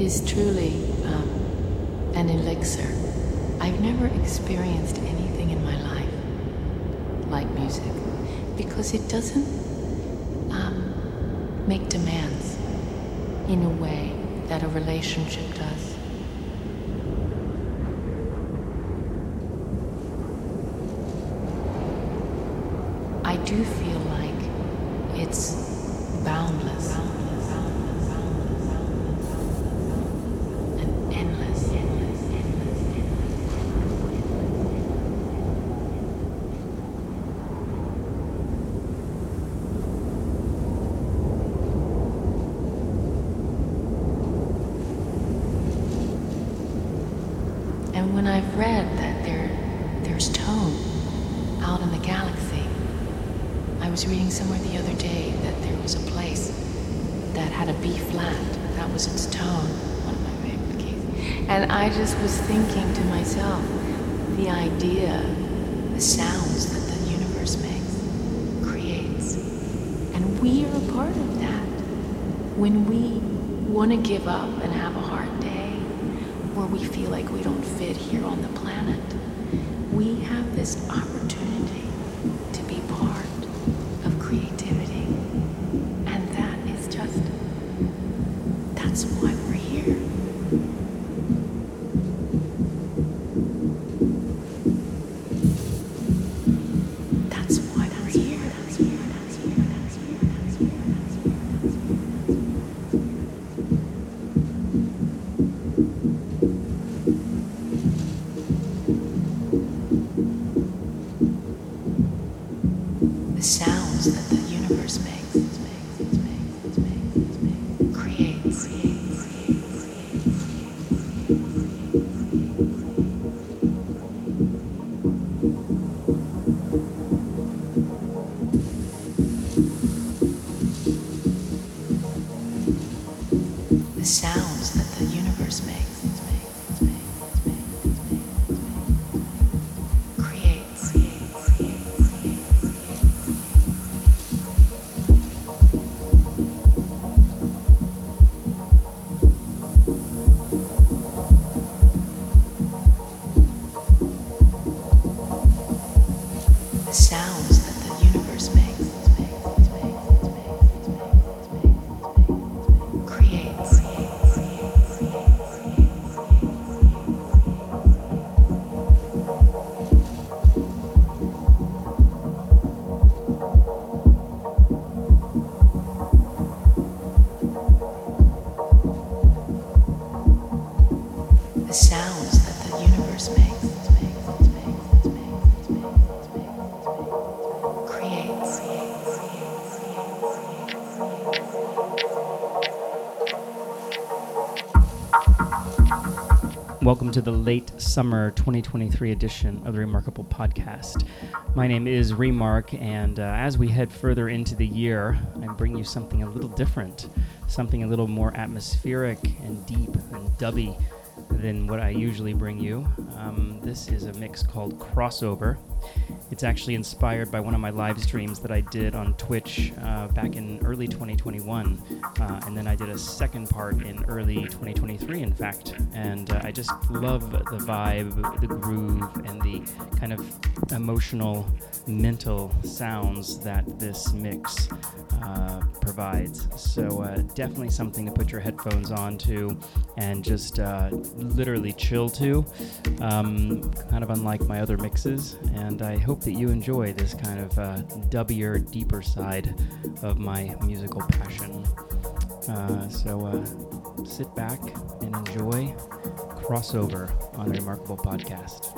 is truly um, an elixir. I've never experienced anything in my life like music because it doesn't um, make demands in a way that a relationship does. I do feel like it's boundless. and endless. And when I've read that there, there's tone out in the galaxy, I was reading somewhere the other day that there was a place that had a B flat. That was its tone. One of my favorite keys. And I just was thinking to myself, the idea, the sounds that the universe makes, creates. And we are a part of that. When we want to give up and have a hard day, or we feel like we don't fit here on the planet, we have this opportunity Welcome to the late summer 2023 edition of the Remarkable Podcast. My name is Remark, and uh, as we head further into the year, I bring you something a little different, something a little more atmospheric and deep and dubby than what I usually bring you. Um, this is a mix called Crossover. It's actually inspired by one of my live streams that I did on Twitch uh, back in early 2021. Uh, and then I did a second part in early 2023, in fact. And uh, I just love the vibe, the groove, and the kind of emotional, mental sounds that this mix uh, provides. So, uh, definitely something to put your headphones on to and just uh, literally chill to. Um, kind of unlike my other mixes. And I hope that you enjoy this kind of uh, dubbier, deeper side of my musical passion. Uh, so uh, sit back and enjoy Crossover on the Remarkable Podcast.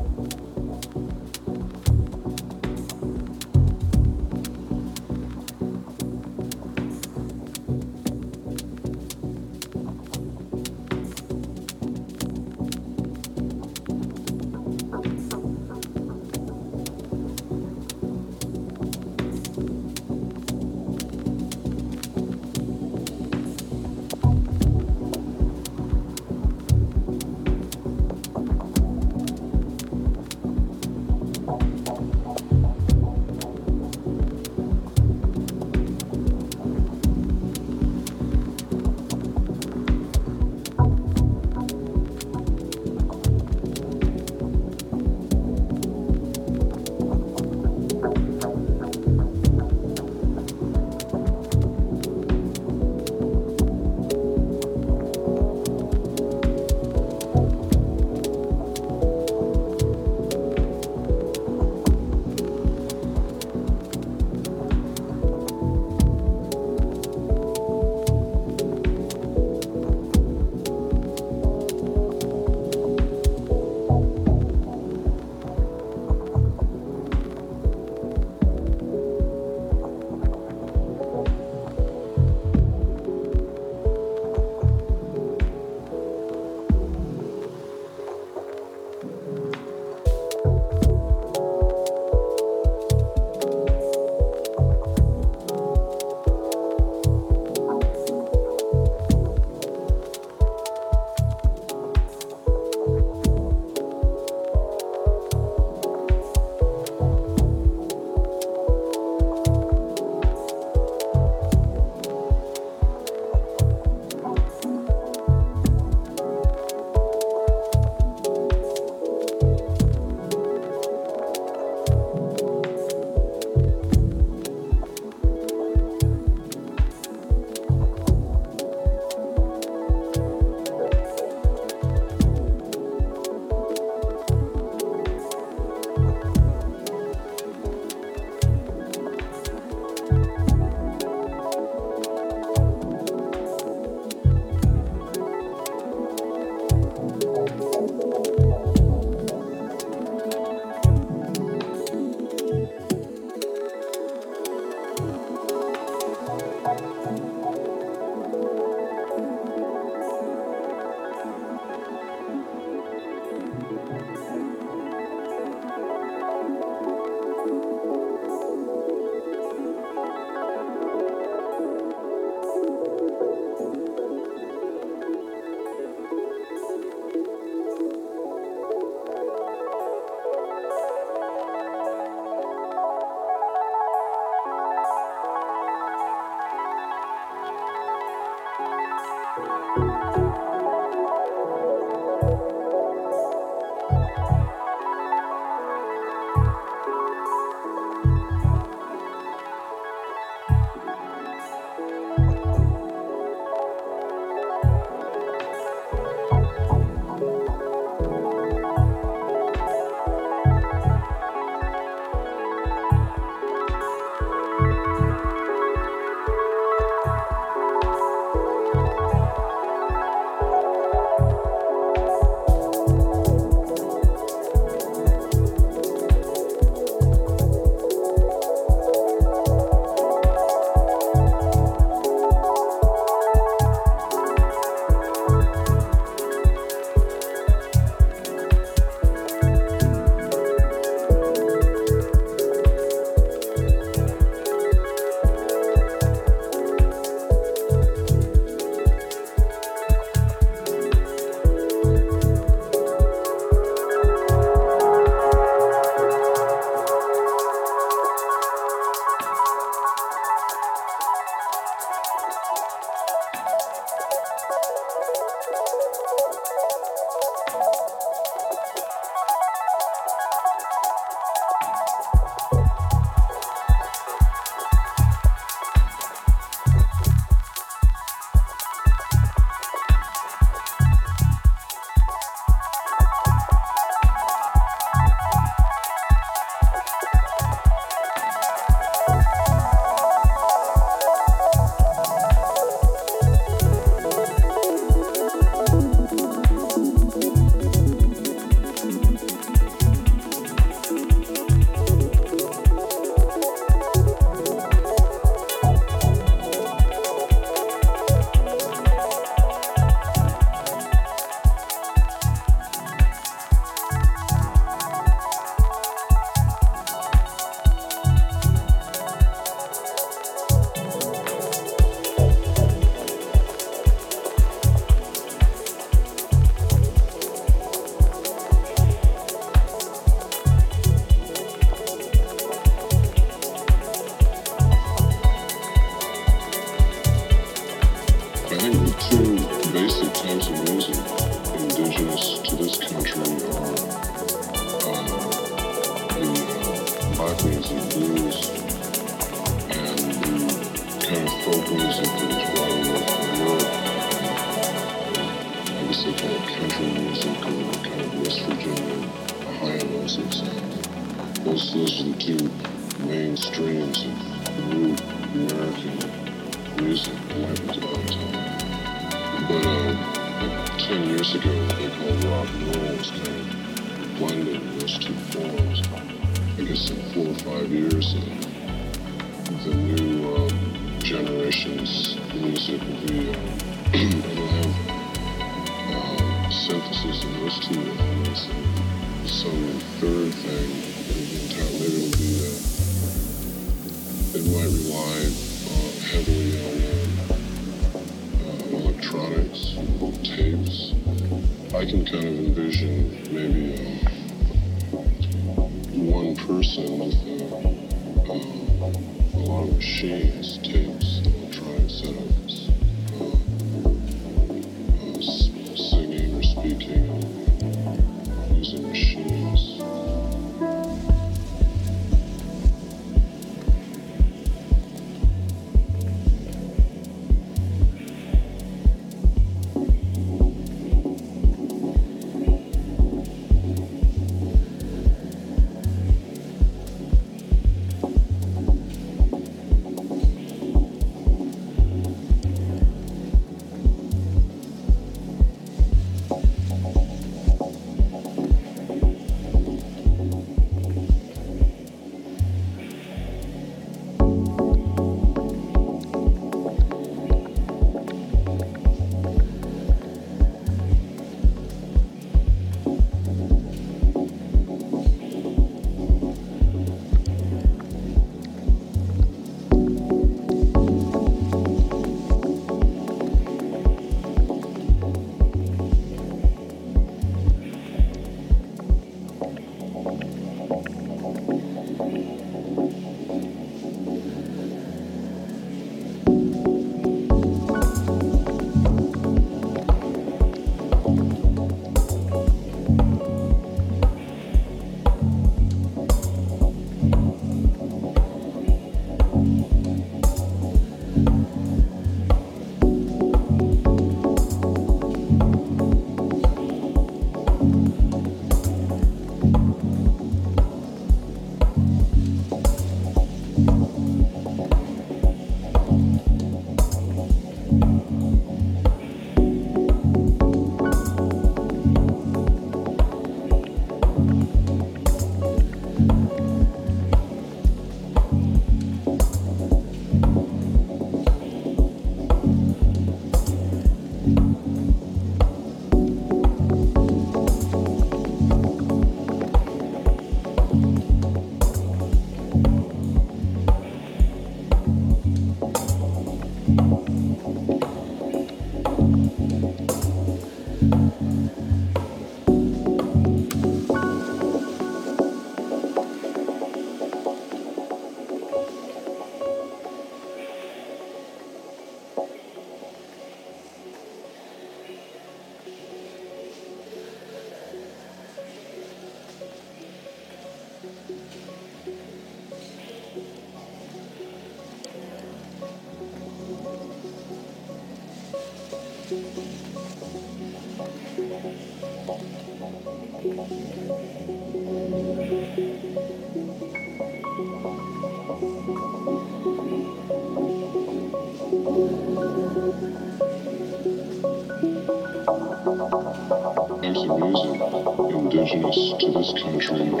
I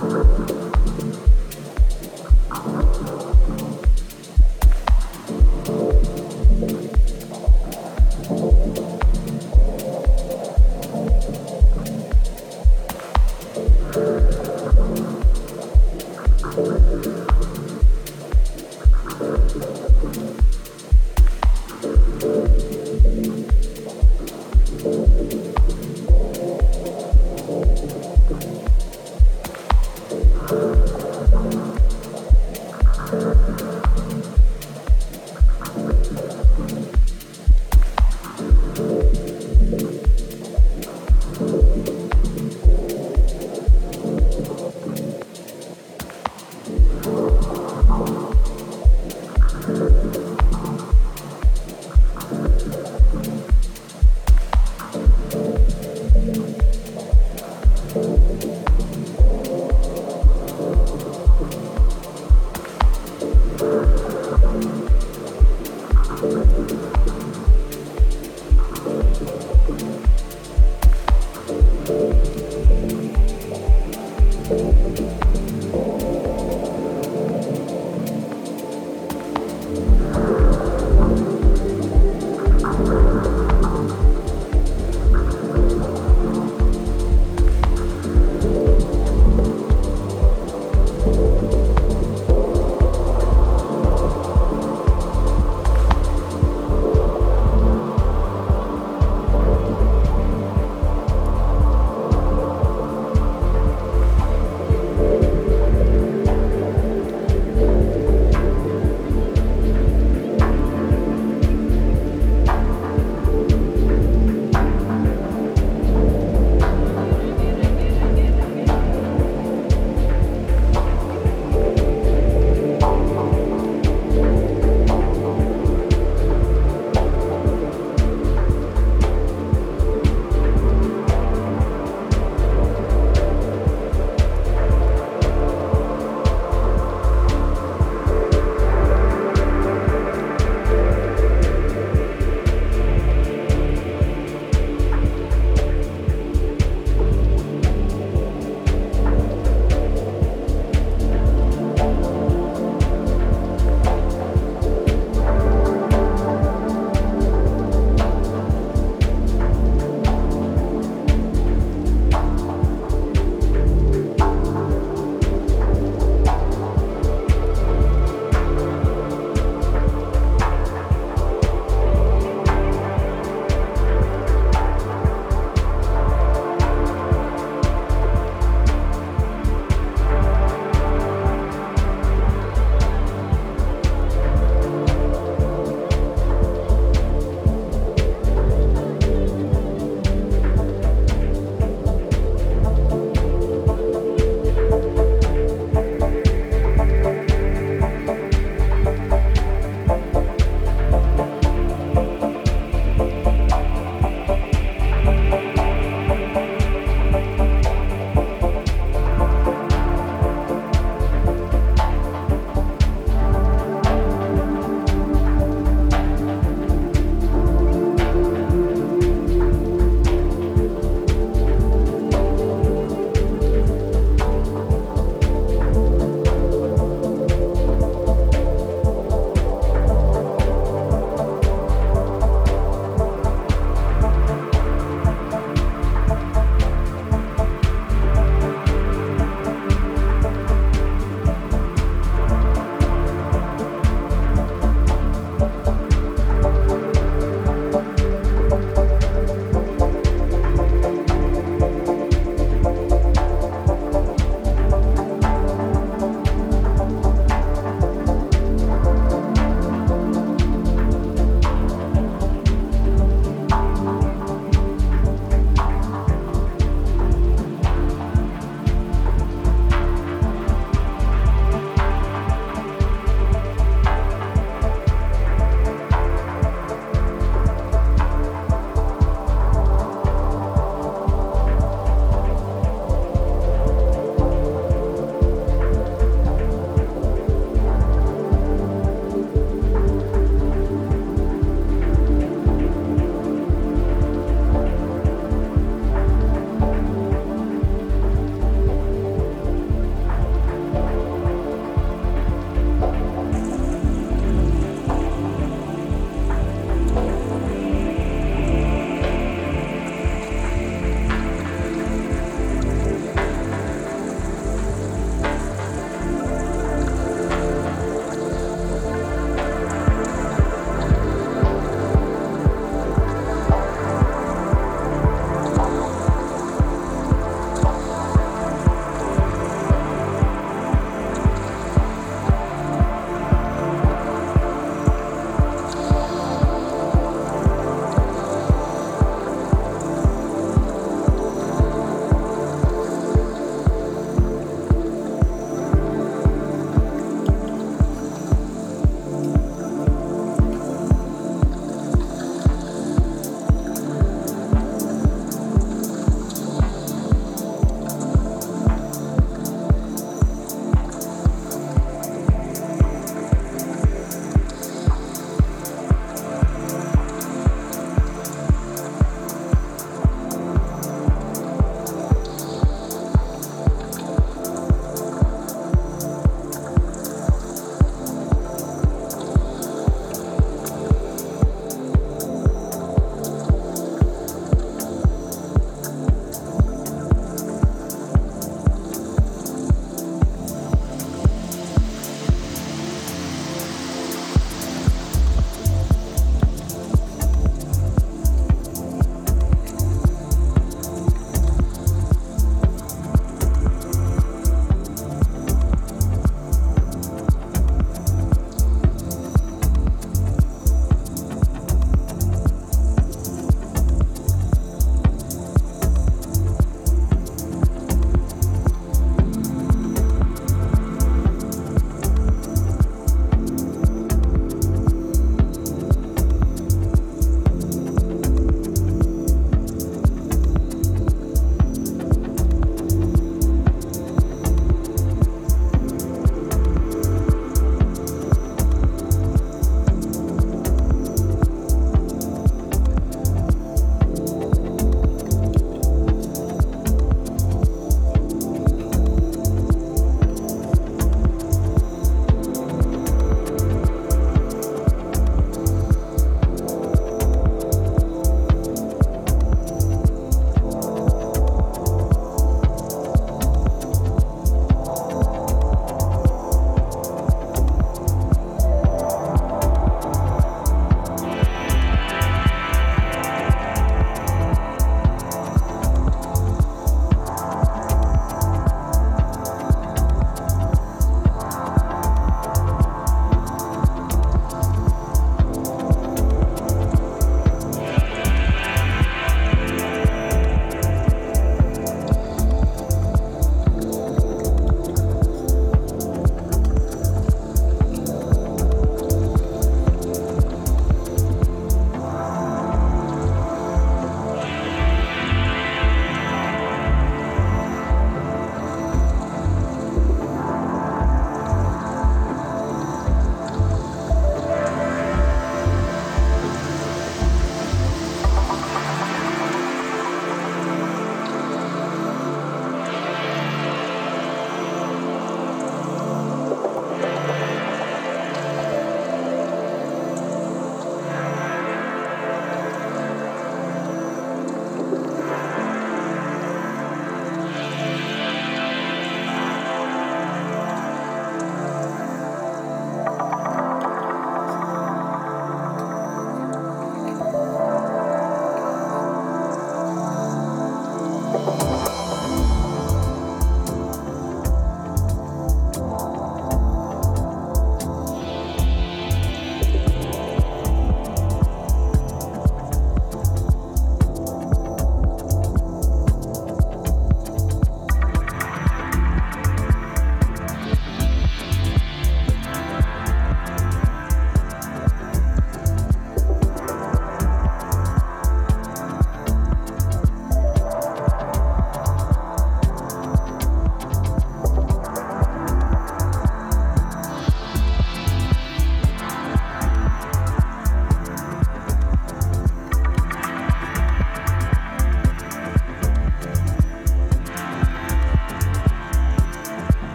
Thank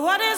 wasn't